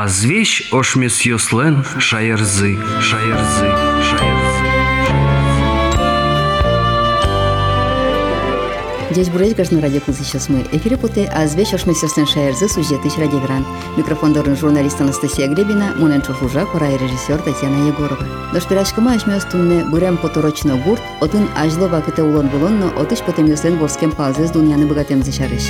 А звещ ошмес йослен шаярзы, шаярзы, шаярзы. Здесь бурайс гашны радио кылсы сейчас мы. Эфире поте азве шашмы сёстен шаярзы сюжеты иш радиогран. Микрофондорын журналист Анастасия Гребина, мунен чофужа, кора и режиссер Татьяна Егорова. Дошпирашкама ашмёс тунне бурем поторочно гурт, отын ажло вакыте улон булонно, отыш потем ёслен борскем палзез дуньяны богатем зишарыш.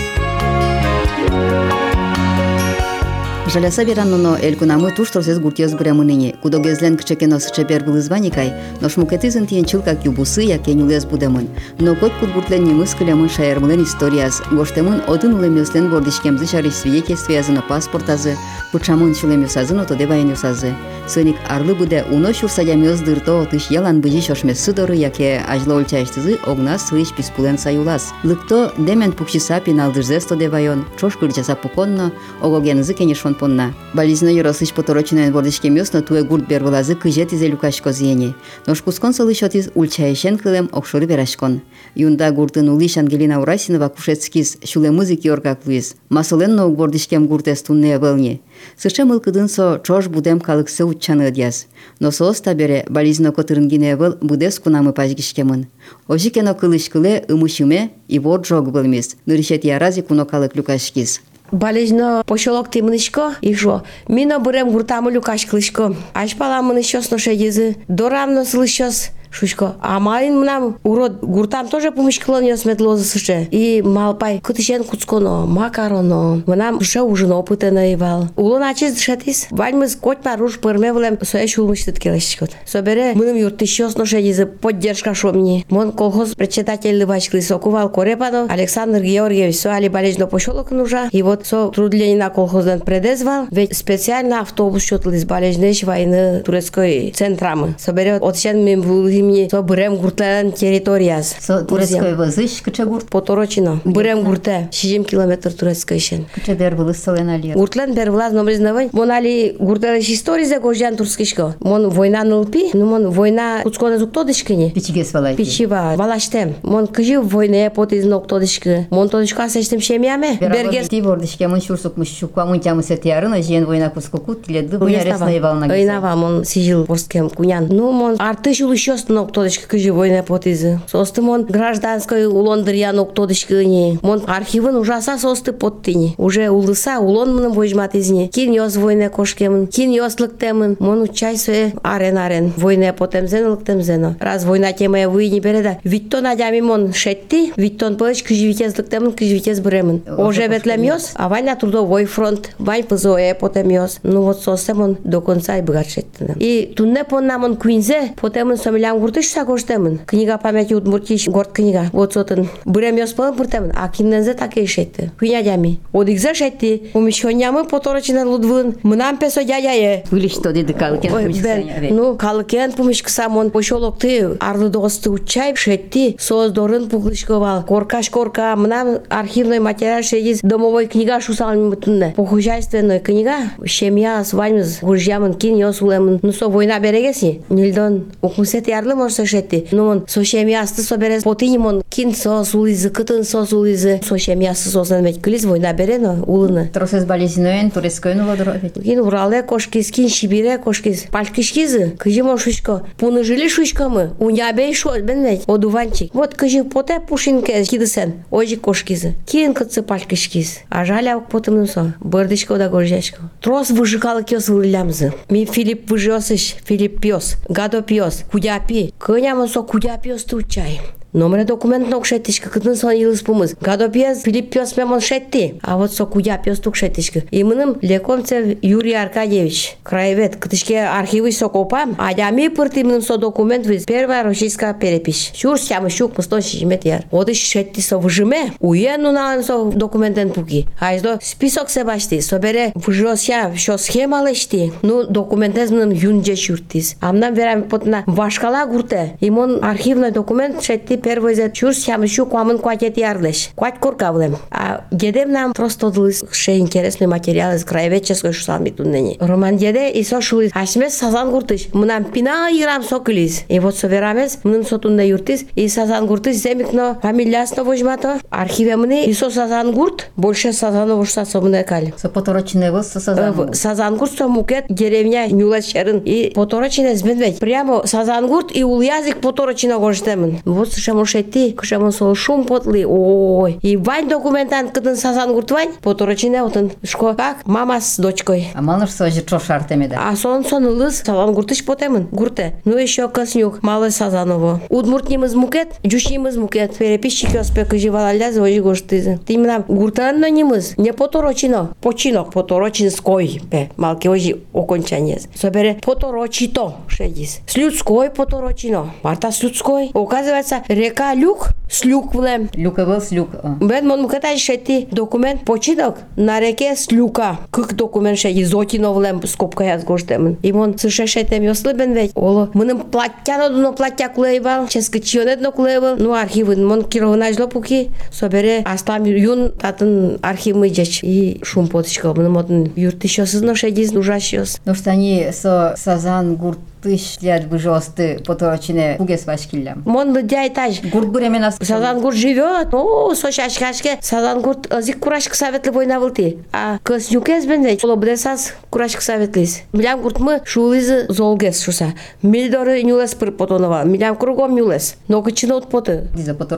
Жаляса веранно эл кунамы туш тросез гуртиоз буремыныне. Кудо гезлен кчекено сычепер былызбаникай, но шмукетизын тиен чилкак юбусы якен улез будемын. Но кот кут гуртлен немыс кылемын шаярмылын историяз, гоштемын один улемёслен бордишкемзы шариш свидетельствиязыны паспортазы, пучамын шулемёсазын отоде баянёсазы. Сыник арлы буде уно шурсадямёз дырто отыш ялан быжи шошме сыдоры яке ажло ольчайштызы огна сыйш писпулен саюлас. Лыкто демен пукшиса пиналдырзесто девайон, чош кырчаса пуконно, огогензы кенешон понна. Бализно юросыш поторочнен бордишкемёсно туе гурт бервылазы кыжет изе люкашко зиене. Нош кускон сылышотиз ульчайшен кылем окшоры берашкон. Юнда гуртын улиш Ангелина Урасинова кушецкиз шуле музыки оркак луиз. Масоленно бордишкем гуртес тунне вълне. Сыше мылкыдын со чош будем калыксы утчаны ыдьяз. Но соста бере бализно котырынгине выл будес кунамы пажгишкемын. Ожикено кылышкыле ымышыме и вот жог былмис. Ныришет ярази куно калык люкашкиз. Болезно пошолок ти мнишко і що? Міно берем гуртами люкаш клишко. Аж пала мнишос ноше їзи. Доравно слишос. Шучко. А малин мнам урод гуртам тоже помышкилон я сметлоза сыше. И малпай кытышен куцконо, макароно. Мнам ше ужин опыта наивал. Улон ачыз дышатис. Ваньмыз коть паруш пырме влем соя шулмыштыт келешкот. Собере мыным юрт еще сноше езы поддержка шо мне. Мон колхоз председатель лывачкли сокувал Корепанов Александр Георгиевич соали болезненно пошелок нужа. И вот со трудленина колхоздан предезвал. Ведь специально автобус шотл из болезненной войны турецкой центрамы. Собере отсен мим зимний, то берем гуртан территорияс. Со турецкой возыш, кача гурт? Поторочино. Берем гурта, 7 километр турецкой шен. Кача бер был истолен алия. Гуртлан бер влаз номер знавай. Мон али гурта истории за гожан турскишко. Мон война нулпи, ну мон война куцкона зуктодышкини. Пичиге свалай. Пичива. Валаштем. Мон кажи война под из ноктодышки. Мон тодышка сечтем шемяме. Бергер. Ти бордышке мон шурсукмуш шуква мон тямыс этярына жен война кускукут леду. Буня ресна ивална. Ойнава мон сижил борсткем кунян. Ну мон артышул еще ноктодышкы кыжы война потизы. Состы мон гражданской улондыр я ноктодышкы не. Мон архивын ужаса состы поттыни. Уже улыса улон мыным войжматизни. Кин ёз война кошкемын. Кин ёз лыктемын. Мон учай све арен арен. Война потемзен лыктемзено. Раз война темая не береда. Виттон адями мон шетти. Виттон пылыч кыжы витез лыктемын кыжы витез бремын. Уже бетлем ёз. А вань на трудовой фронт. Вань пызое потем ёз. Ну вот сосем он до конца и богат шеттинем. И тунне понна мон куинзе потемын сомилям уртыш са коштемын. Книга памяти удмуртич горд книга. Вот сотын. Бырем ёспалым пуртемын. А киннензе таке ишетті. Хуйнядями. Вот игзе шетті. Умещонямы поторочинен лудвын. Мнам песо дядяе. Вылиш то деді калыкен пумышкса. Ну, калыкен пумышкса мон пошолокты. Арлы доғысты учай шетті. Соз дорын пуглышковал. Коркаш корка. Мнам архивной материал шедіз. Домовой книга шусалмын бұтынды. По хужайственной книга. Шемья, сваймыз. Гуржямын, кин, ёсулемын. Ну, со война берегесі. Нильдон. Укмусет ярлы можса шетти. Ну, мон со шемьясты со берес потини мон кин со сулизы, кытын со сулизы. Со шемьясты сосан мет кылиз война берено улыны. Тросез болезненен турецкой ну водро. Кин Урале кошкиз, кин Сибире кошкиз. Палькишкизы, кыжимо шучко. Пуны жили шучкамы. Унябей шо, бенвей, одуванчик. Вот кыжи поте пушинке кидысен. Ожи кошкизы. Кин кыцы палькишкиз. А жаля потым нусо. Бырдышко да горжачко. Трос выжикалы кёс вылямзы. Ми Филипп выжосыш, Филипп пёс. Гадо пёс. kujapi, kë jam mëso kujapi o stuqaj. Номер документ нок шеттишка, кытын сон йылыс пумыз. Гадопиез Филипп пёс мемон шетти, а вот со кудя пёс тук шеттишка. Имыным Лекомцев Юрий Аркадьевич, краевед, кытышке архивы со копам, а ями пырт имыным со документ виз первая российская перепись. Шур сямы щук мыстон шишмет яр. Вот иш шетти со выжиме, уену на со документен пуки. А издо список се башти, собере выжося, шо схема лешти. Ну документез мыным юнже шуртис. Амнам верам потна вашкала гурте. Имон архивный документ шетти перво за чур сям шу куамын куатет ярлеш. Куат коркавлем. А дедем нам просто дылыс ше интересный материал из краеведческой шусал митуннени. Роман деде и со шулис. Ашмес сазан гуртыш. Мынам пина ирам сокылис. И вот соверамес мнын сотунда юртис и сазан гуртыш земикно фамилиясно вожмато. Архиве мне и со сазан гурт больше сазаново шуса собне кали. Со поторочный выз со сазан. Сазангурт со мукет деревня Нюлашерин и поторочина збенвет. Прямо Сазангурт и ул язык поторочина гоштемин. Вот шемо шети, кшемо со шум потли. Ой. И вань документант кыдын Сазангурт вань поторочина отын. Шко как мама с дочкой. А малыш со жичо шартемеда. А сон сон лыс Сазангуртыш потемин. Гурте. Ну еще кыснюк малы Сазаново. Удмуртнимыз мукет, жушнимыз мукет. Переписчик оспек живалаля звожи гоштызы. Ты именно гуртанно нимыз. Не поторочино. Починок поторочинской. Бе, малки ожи окончание. Собере поторочито шедис. С людской поторочино. Марта с людской. Оказывается, река Люк с Люк влем. Люка был с люк. а. Бен мон муката шети документ починок на реке Слюка. Кык документ шети зотино влем скобка яз гоштемин. И мон сыше шетем ёслы бен ведь. Оло мыным платтяно дуно плаття кулейбал. Чески чионетно кулейбал. Ну архивын мон кировна жло пуки. Собере астам юн татын архив мыджеч. И шум потичко. Мыным отын юрт еще сызно шедис ужащёс. Ну что они со сазан гуртыш лет быжосты поторочине кугес вашкиллям. Мон дядя этаж. Гурт буремена Сазангурт живет. О, со шашкашке. Сазангурт азик курашка советли война вылты. А кыз юкес бенде. Оло бдесас курашка советлис. Милям гурт мы шулизы золгес шуса. Милдоры нюлес пыр потонова. Милям кругом нюлес. Но кычина от поты.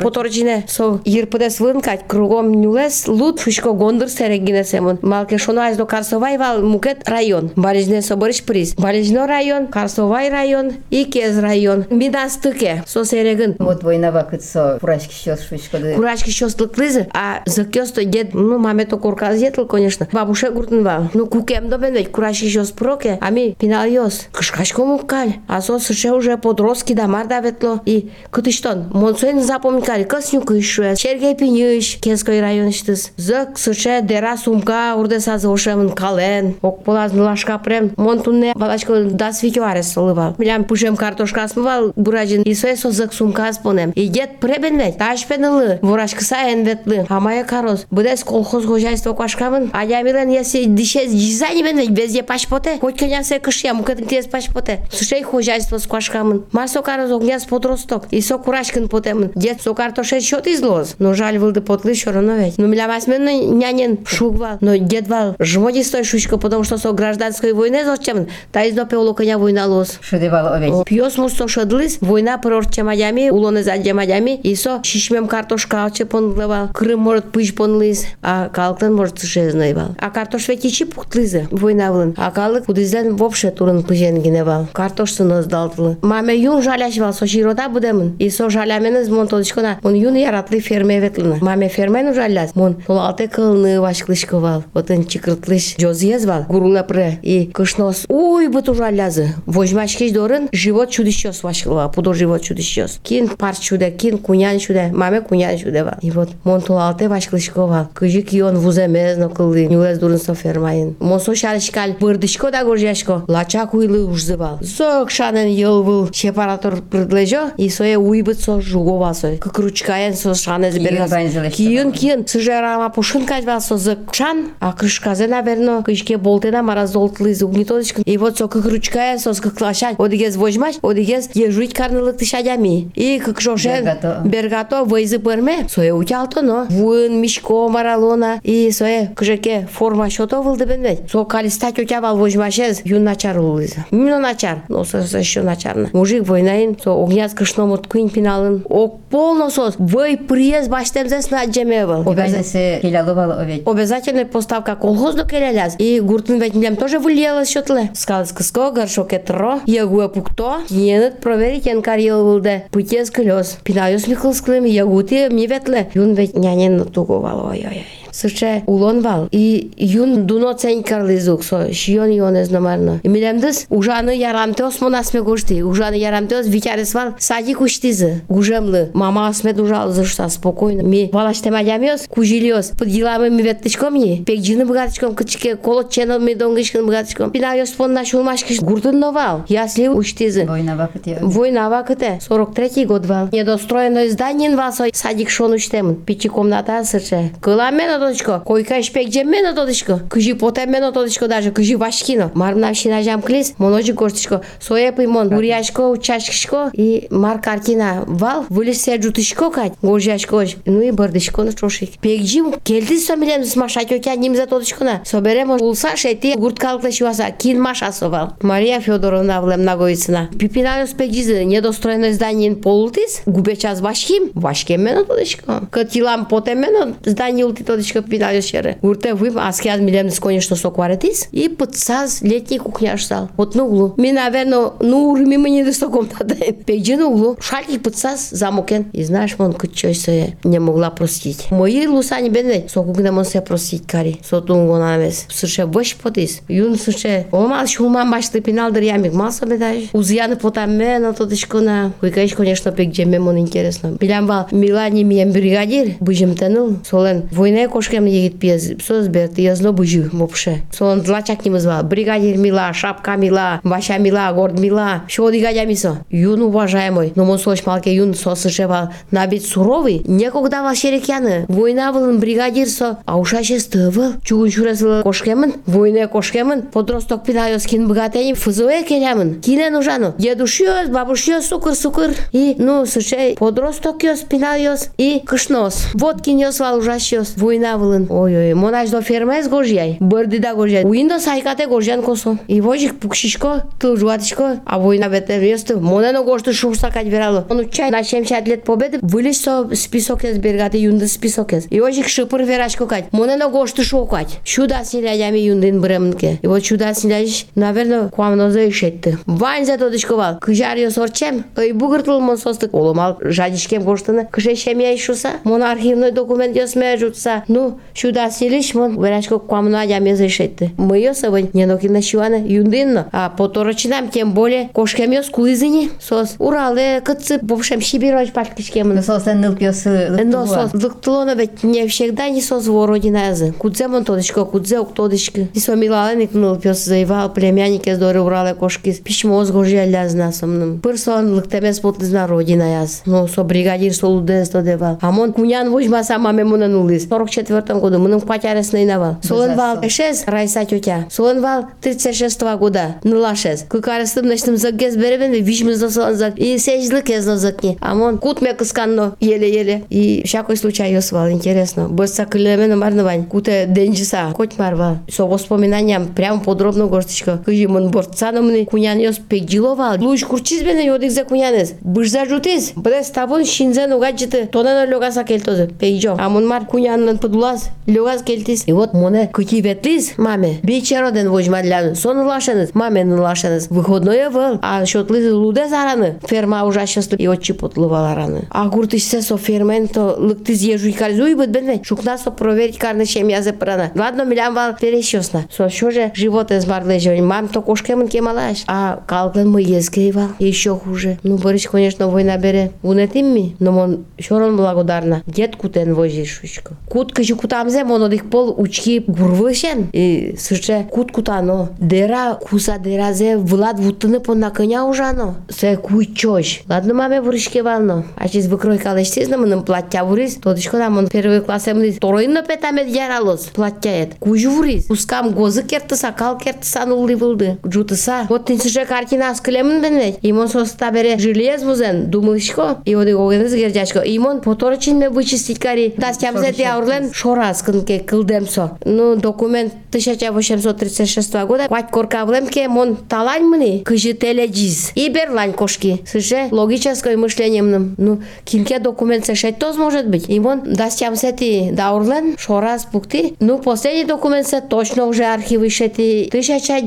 Поторочине. Со ирпыдес вынкать кругом нюлес лут фушко гондыр серегине семон. Малке шонайз до Карсовай вал мукет район. Балежне собориш приз. Балежно район, Карсовай район и Кез район. Мидас тыке. Со серегин. Вот война вакыт со курашки щас швышкады. Курачки щостлык лызы, а за кёсто дед, ну, маме то курка зетл, конечно. Бабуше гуртын вал. Ну, кукем до бен, ведь курачки щос проке, а ми пинал ёс. Кышкачко мукаль. А со сыше уже подростки дамар даветло. И кытыштон, монсуэн запомникали, кысню кышуэ, Сергей Пинюш, Кенской район штыс. Зык сыше дера сумка, урдеса зошемын кален. Ок полазны лашка прем, монтунне балачко да свитюарес солывал. Милям пушем картошка смывал, буражин, и соесо зык сумка спонем. И дед пребен ведь, таш пенылы, ворашка саен ветлы. А моя корос, будес колхоз хозяйство кашкавын. А я милен, если дишес дизайни бен ведь, безде пашпоте. Хоть коня се кышья, мукатын тез пашпоте. Сушей хожайство с кашкамын. Масо корос огняс подросток. И со курашкин потемын. Дед со картоше счет излоз. Но жаль вылды да потлы все равно ведь. Ну милям асмен нянин шугвал. Но дед вал жмоди стой шучка, потому что со гражданской войны зачем? Та из улоканя война война шедевал овей. ове. Пиос мусто шыдылыс, война прорчамадями, улоны задямадями, исо шишмем картошка алчы пондлывал, Крым может пыч понлыз, а калктан может шезнайбал. А картош ве кичи пухтлызы, война вылын. А калык удыздан вопше турын пыжен Картош Картошсын оздалтылы. Маме юн жаляш бал, со широта будемын. Исо жаляменыз мон тодышкона, он юн яратлы ферме ветлына. Маме фермен ужаляс, мон толалты кылны вашклышковал, отын чикыртлыш, жозиез бал, гурлапре, и кышнос, уй, бут тужалязы, Возьма Возьмашкеш дорын живот чудищос вашкова. Пудо живот чудищос. Кин пар чуде, кин кунян чуде. Маме кунян чуде вал. И вот мон толалте вашклышковал. Кыжик ён вуземез но кылды. Нюлез дурын со фермайын. Мон со шалышкал. Бырдышко да горжашко. Лачак уйлы ужзывал. Зок шанен ел был. Сепаратор предлежо. И сое уйбыт со жуговал сой. Кыкручкаен со шанез бергас. бензелеш Киын киын. Сыжарама пушын качвал со зыкшан. А крышказе наверно. Кышке болтена мараздолтлы угнетодочкын. И вот со кыкручкаен со скыклашан. Одигез возьмаш. Одигез ежуить карнылык тышадями. И кыкшошен. Бергато. Бергато войзы пырме. Сое но. Вын мишко маралона. И сое кыжеке форма шото вылды бенвет. Со калистать утявал возьмашез. Юн начар улызы. Именно начар. Но со еще начарно. Мужик войнаин. Со огняц кышномот кын пиналын. Ок полно сос. Вой приез баштемзес на джемевал. Обязательно келялывал овець. Обязательная поставка колхозно келеляз. И гуртын ведь тоже выльелась счетле. Скалыз кыско, горшок етро, ягуя пукто, енет проверить янкар ел вылде. Пытез кылёс. Пинаюс микылскылым, ягуты мне ветле. Юн ведь нянен туговал, ой-ой-ой. сыче улон вал. И юн дуно цень карлизук со шион ионез номарно. И милемдис ужаны ярамтеос монасме гошти. Ужаны ярамтеос витярес вал садик уштизы. Ужемлы. Мама асме дужал зашта спокойно. Ми валаште мадямиос кужилиос. Под делами ми веттичком ни. Пек джины богатичком кычке колот ченел ми донгышкын богатичком. Пинайос понна шулмашкиш гуртын новал. Ясли уштизы. Война вакыты. Война вакыте, 43 год вал. Недостроено здание вал со садик шон уштемын. Пичи комната сырче. Кыла мен одочко. Койка шпек жем мен одочко. Кыжи потем мен одочко даже. Кыжи вашкино. Мармнам шинажам клис. Моножи гортичко. Сое пыймон. Уряшко, учашкишко. И мар картина вал. Вылез жутышко кать. Горжашко. Ну и бардышко на чошик. Пекжим келди сомилем смашать окя нимза тодышкона. Соберем улса шети гурткалыкта шиваса. Кин маша совал. Мария Федоровна влем нагоицына. Пипинаю спекжизы недостроено здание полутис. Губе час вашким. Вашкем мен тодышко. Катилам потем мен здание улти тодышко пинаю Урте вип, вим аскиаз милем конечно со кваретис И подсаз летни кухняш сал. Вот на углу. Ми, наверно, ну урми да со комната. пејде на углу. под подсаз замокен. И знаеш, мон кычой се не могла простить. Мои лусани бенве. со гне да мон се простить кари. Сотун го намес. Суше бош потис. Юн суше, Омал шума башты пиналдыр ямик. Маса бедаж. Узияны потам мен тодышко на. Хуйкаиш, конечно, пекджи мемон интересно. Билям вал Милани мием бригадир. Бужим тенул. Солен. Война Koşkemi yigit yazıp söz я злобу bu вообще. Сон Son не var. Бригадир мила, шапка мила, ваша мила, горд мила. Чего дигадя мисо? Юн, уважаемый, но мон слышь малке юн сосышевал. Набит суровый, некогда вас черекяны. Война вылын бригадир со, а уша честывал. Чугун чурезыл кошкемын, война кошкемын, подросток пинайос кин богатенем, фызуэ келямын. Кинен ужану, дедуш йос, бабуш йос, сукыр, сукыр. И, ну, сышей, подросток ее йос, ее и кышнос. Вот кин йос вал ужаш йос. Война вылын. Ой-ой, монаш до фермес гожьяй. Бырды да гожьяй. Уиндо сайкате гожьян косо. И вожик пукшишко, тыл жуатишко. А война бете место. Монено гошты шурсакать верало. Он чай на 70 лет победы. Вылез со список из бергаты юнды список из. И вожик шипыр верашко кать. Монено гошты шукать. Шуда силядями юндын бремнке. И вот шуда силядиш, наверное, куамно заишетти. Ванза тодышковал. Кыжар ё сорчем. Ой бугыртыл мон состык. Оломал жадишкем гоштыны. Кышешем яйшуса. Мон архивный документ ёсме жутса. Ну, сюда селиш, мон, верашко квамна ям язрешетте. Мое савань, не ноки ночевана, юндынно, а по торочинам, тем более, кошкам ёс кулизыни, сос, урале, э, кыцы, бобшам сибировать пачкичкем. Сос, э, нылк ёс, э, но сос, лыктылона, ведь не всегда не сос вородина язы. Кудзе мон тодочка, кудзе ок тодочка. И со милаленик нылк ну, ёс заевал, племянник из доры урале кошки, письмо сгожи ляз насомным. Пырсон лыктемес потлызна родина яз. Ну, со бригадир солудес тодевал. А мон кунян вожма сама мемунанулис. 44 1984 году Мы нам мыным потерясный навал. Солонвал 6, Райса тетя. Солонвал 36 года, ну, 06. Кукарыстым начтым загез беребен ve вижмызда солонзак. И сежлы кезлозакни. Амон кут ме кысканно еле-еле. И всякой случай ее свал, интересно. Быстро клемен марновань. Куте денджиса, хоть марвал. Со воспоминаниям прям подробно горсточка. Кыжи мын бортсаным мне кунян ёс пегиловал. Луч ну, курчизбене йодик за кунянес. Бышза жутез. Бля с тобой шинзен угаджеты. Тонен олёгаса кельтозы. Пегжо. Амон мар куняннын под подулаз. Лёгас келтис. И вот моне кыки ветлиз. Маме. Бичероден вожмадляны. Сон лашаныз. Маме лашаныз. Выходное выл. А шотлы луде зараны. Ферма ужасчасты. И отчи потлывал раны. А гуртышсе со ферменто лыктыз ежу и кальзуй быт бенве. Шукна со проверить карны чем я запрана. Ладно, милям вал перещосна. Со що же живот из барлежи. Мам то кошкемын кемалаш. А калган мы езгейвал. Еще хуже. Ну, Борис, конечно, война бере. Унетим ми. Но мон шорон благодарна. Дед кутен возиш шучко. Кут кыжы кутамзе монодих пол учки гурвышен. И сыче кут кутано. Дера куса деразе влад вутыны по на ужано. Се куйчош. Ладно, маме врышке вално. А чиз выкрой калештиз на мыным платья вурис. Тодышко да мон первый класс мыны второй на петамет яралос. Платьяет. Куж вурис. Ускам гозы кертыса, кал кертыса нулы вылды. Джутыса. Вот ты сыше картина аскылемын бенвет. Имон соста бере желез вузен. Думылышко. И оды гогеныз гердячко. Имон поторчин ме вычистить кари. Да стямзе те шораскынке кылдемсо. Ну документ тысяча восемьсот тридцать шестого года. Вать коркавлемке мон таланьмыни кыжитележиз и берлань кошки. Сыже логическое мышление мышлением ну кимке документ сешет тоз может быть? И мон дастям дастямсети даурлен шораз пукти. Ну последний документ се точно уже архивы шети тысяча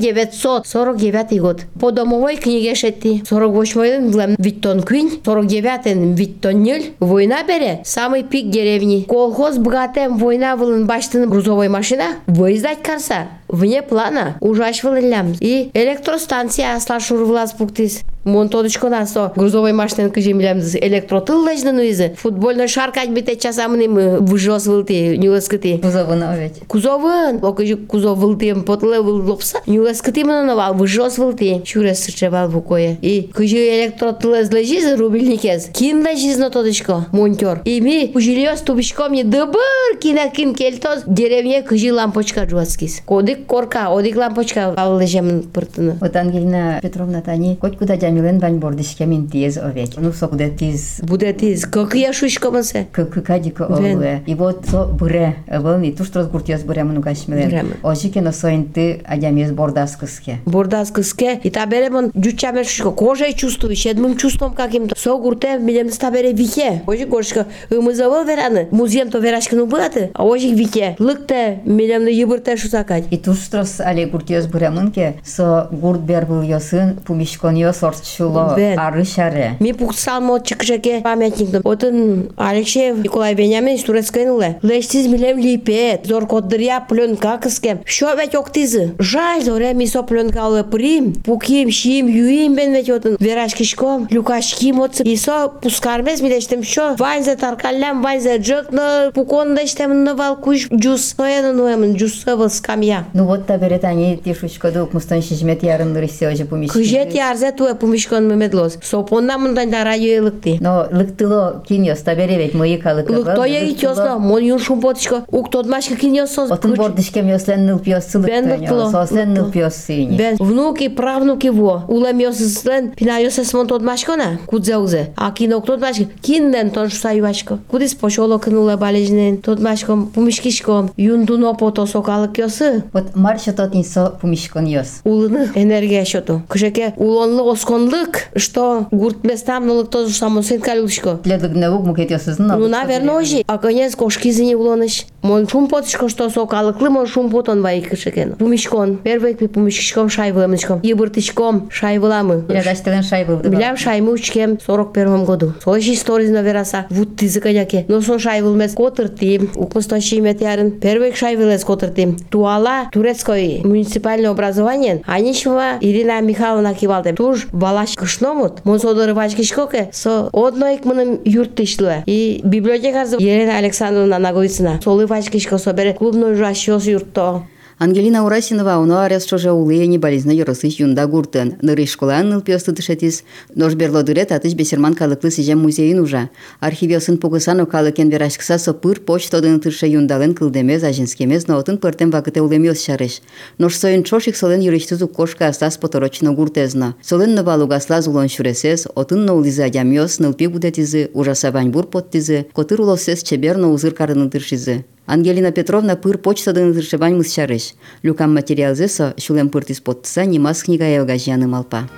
год. По домовой книге шети сорок восьмой влем виттон квин сорок девятый виттон ниль война бере. Самый пик деревни. Колхоз богатым. Война вылын баштын грузовой машина выездать карса. Вне плана. Ужаш вылылям. И электростанция асла шурвлас пуктис. Мон тодочко насо грузовой машинен кыжемлям электротыл леждан уйзы. Футбольный шаркать бите часамным выжос вылты, нюлескыты. Кузовын овет. Кузовын, окыжы кузов вылтым потлы выллопса. Нюлескыты мынанавал, выжос вылты. Шурес сычевал букое. И кыжы электротыл лежиз рубильникез. Кин лежиз на тодочко, монтер. И ми ужильёс тубичком не дыбыр кина кин кельтоз деревне кыжы лампочка жуацкис. Кодик корка, одик лампочка ал лежемын пыртыны. Вот Ангелина Петровна тани коть куда Джамилен вань бордишке мен тез овет. Ну сокде тез Будет из как я шушкамасы. кадико Вен. ове. И вот со буре был и туш трос гуртиос буре мну гашмилен. Буреме. Ожике на соинты адямез бордаскыске. Бордас кыске и табере мон жучаме шушко кожей чувствуешь, едмым чувством каким-то. Со гурте билем стабере вике. Ожи горшко ымызавал вераны. Музеем то верашкину баты, а ожи вике. Лыкте билем на ебырте шусакать. И туш трос але гуртиос буре мынке со гурт бер был йосын пумишкон йо сортчуло Вен. арышаре. Ми пуксал мо чыкшаке памятникден. Отын Алексеев Николай Вениаминович турецкайын уле. Лештиз билем липет. Зор коддыря пленка кыске. Шо ведь октизы. Жаль, зоре ми со пленка уле прим. Пуким, шим, юим бен ведь отын. Верашкишком, люкашким отсы. И со пускармез ми дештем шо. Вайзе таркалям, вайзе джыкны. Пукон дештем нывал куш джус. Сояны нуемын джус сывыл скамья. Ну вот та берет они тишучко дук мустан шижмет ярын рысе оже пумишки. Кыжет ярзе туе пумишкон мемедлос. Сопонна мындан да райойлыкти. Но лыктыло киньос та бере ведь мои калыка. Лук то я итёсло, мон юн шумпотичко, ук тот машка киньосо. Отын бордишкем йослен ныл пиос сылык Бен лыктыло. Сослен ныл пиос сыни. Бен внуки, правнуки во. Улем йосыслен, пина йосес мон тот машкона, кудзеузе. А кинок тот машка, кинден тон шусай башко. Кудис пошоло кынуле балежнен, тот машком, пумишкишком, юндуно пото сокалык йосы. Вот марша тот инсо пумишкон йос. Улыны энергия шоту. Кышеке улонлы осконлык, что гуртместамнылык тоже само сын калюшко. Ледлык наук мукет йосызын. Ну, наверное, ожи. А конец кошкизини улоныш. Мон шумпотышко, что сокалыклы, мон шумпотон вай кышекен. Пумишкон. Первый пи пумишкишком шай выламышком. Ебыртышком шай выламы. Илядаштелен шай был. Билям шаймы учкем в 41 году. Соши истории на вераса. Вот ты заканяке. Но со шай вылмес котыртим. Укмыстоши имет ярын. Первый шай вылез котыртим. Туала турецкое муниципальное образование. Анишева Ирина Михайловна кивалды. Туж балаш кышномут. Мон содоры вачкишкоке. Со одной кмыным юрт тышлы. И библиотекарзы Елена Александровна Наговицына. Солы вачкишко собере клубной жашос юртто. Ангелина Урасинова уно арестоже улыени болезна юрысыш юнда гуртын. Ныры школан ныл пиосты тышетис. Нож берло дыре татыш бесерман калыклы сижем музейин ужа. Архивиосын погысано калыкен верашкса со пыр почтодын тырше юндален кылдемез ажинскемез но отын пыртем вакыте улемиос шарыш. Нож соин чошик солен юриштызу кошка астас поторочно гуртезно. Солен новалугасла зулон шуресес, отын но улиза адямиос нылпи будетизы, ужаса баньбур поттизы, котыр улосес чеберно узыр карыны тыршизы. Ангелина Петровна пыр почтадан тыршыбань мысчарыш. Люкам материалзесо шулем пыртис поттыса нимас книга евгажьяны малпа.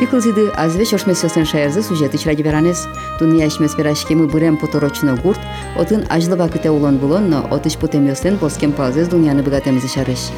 Тиклзиды азвеш ошмесёсен шаярзы сюжеты чради веранес. Туния ишмес верашкемы бырем поторочно гурт, отын ажлыва кыте улон булон, но отыш потемёсен боскем палзес дуняны богатемзы шарыш.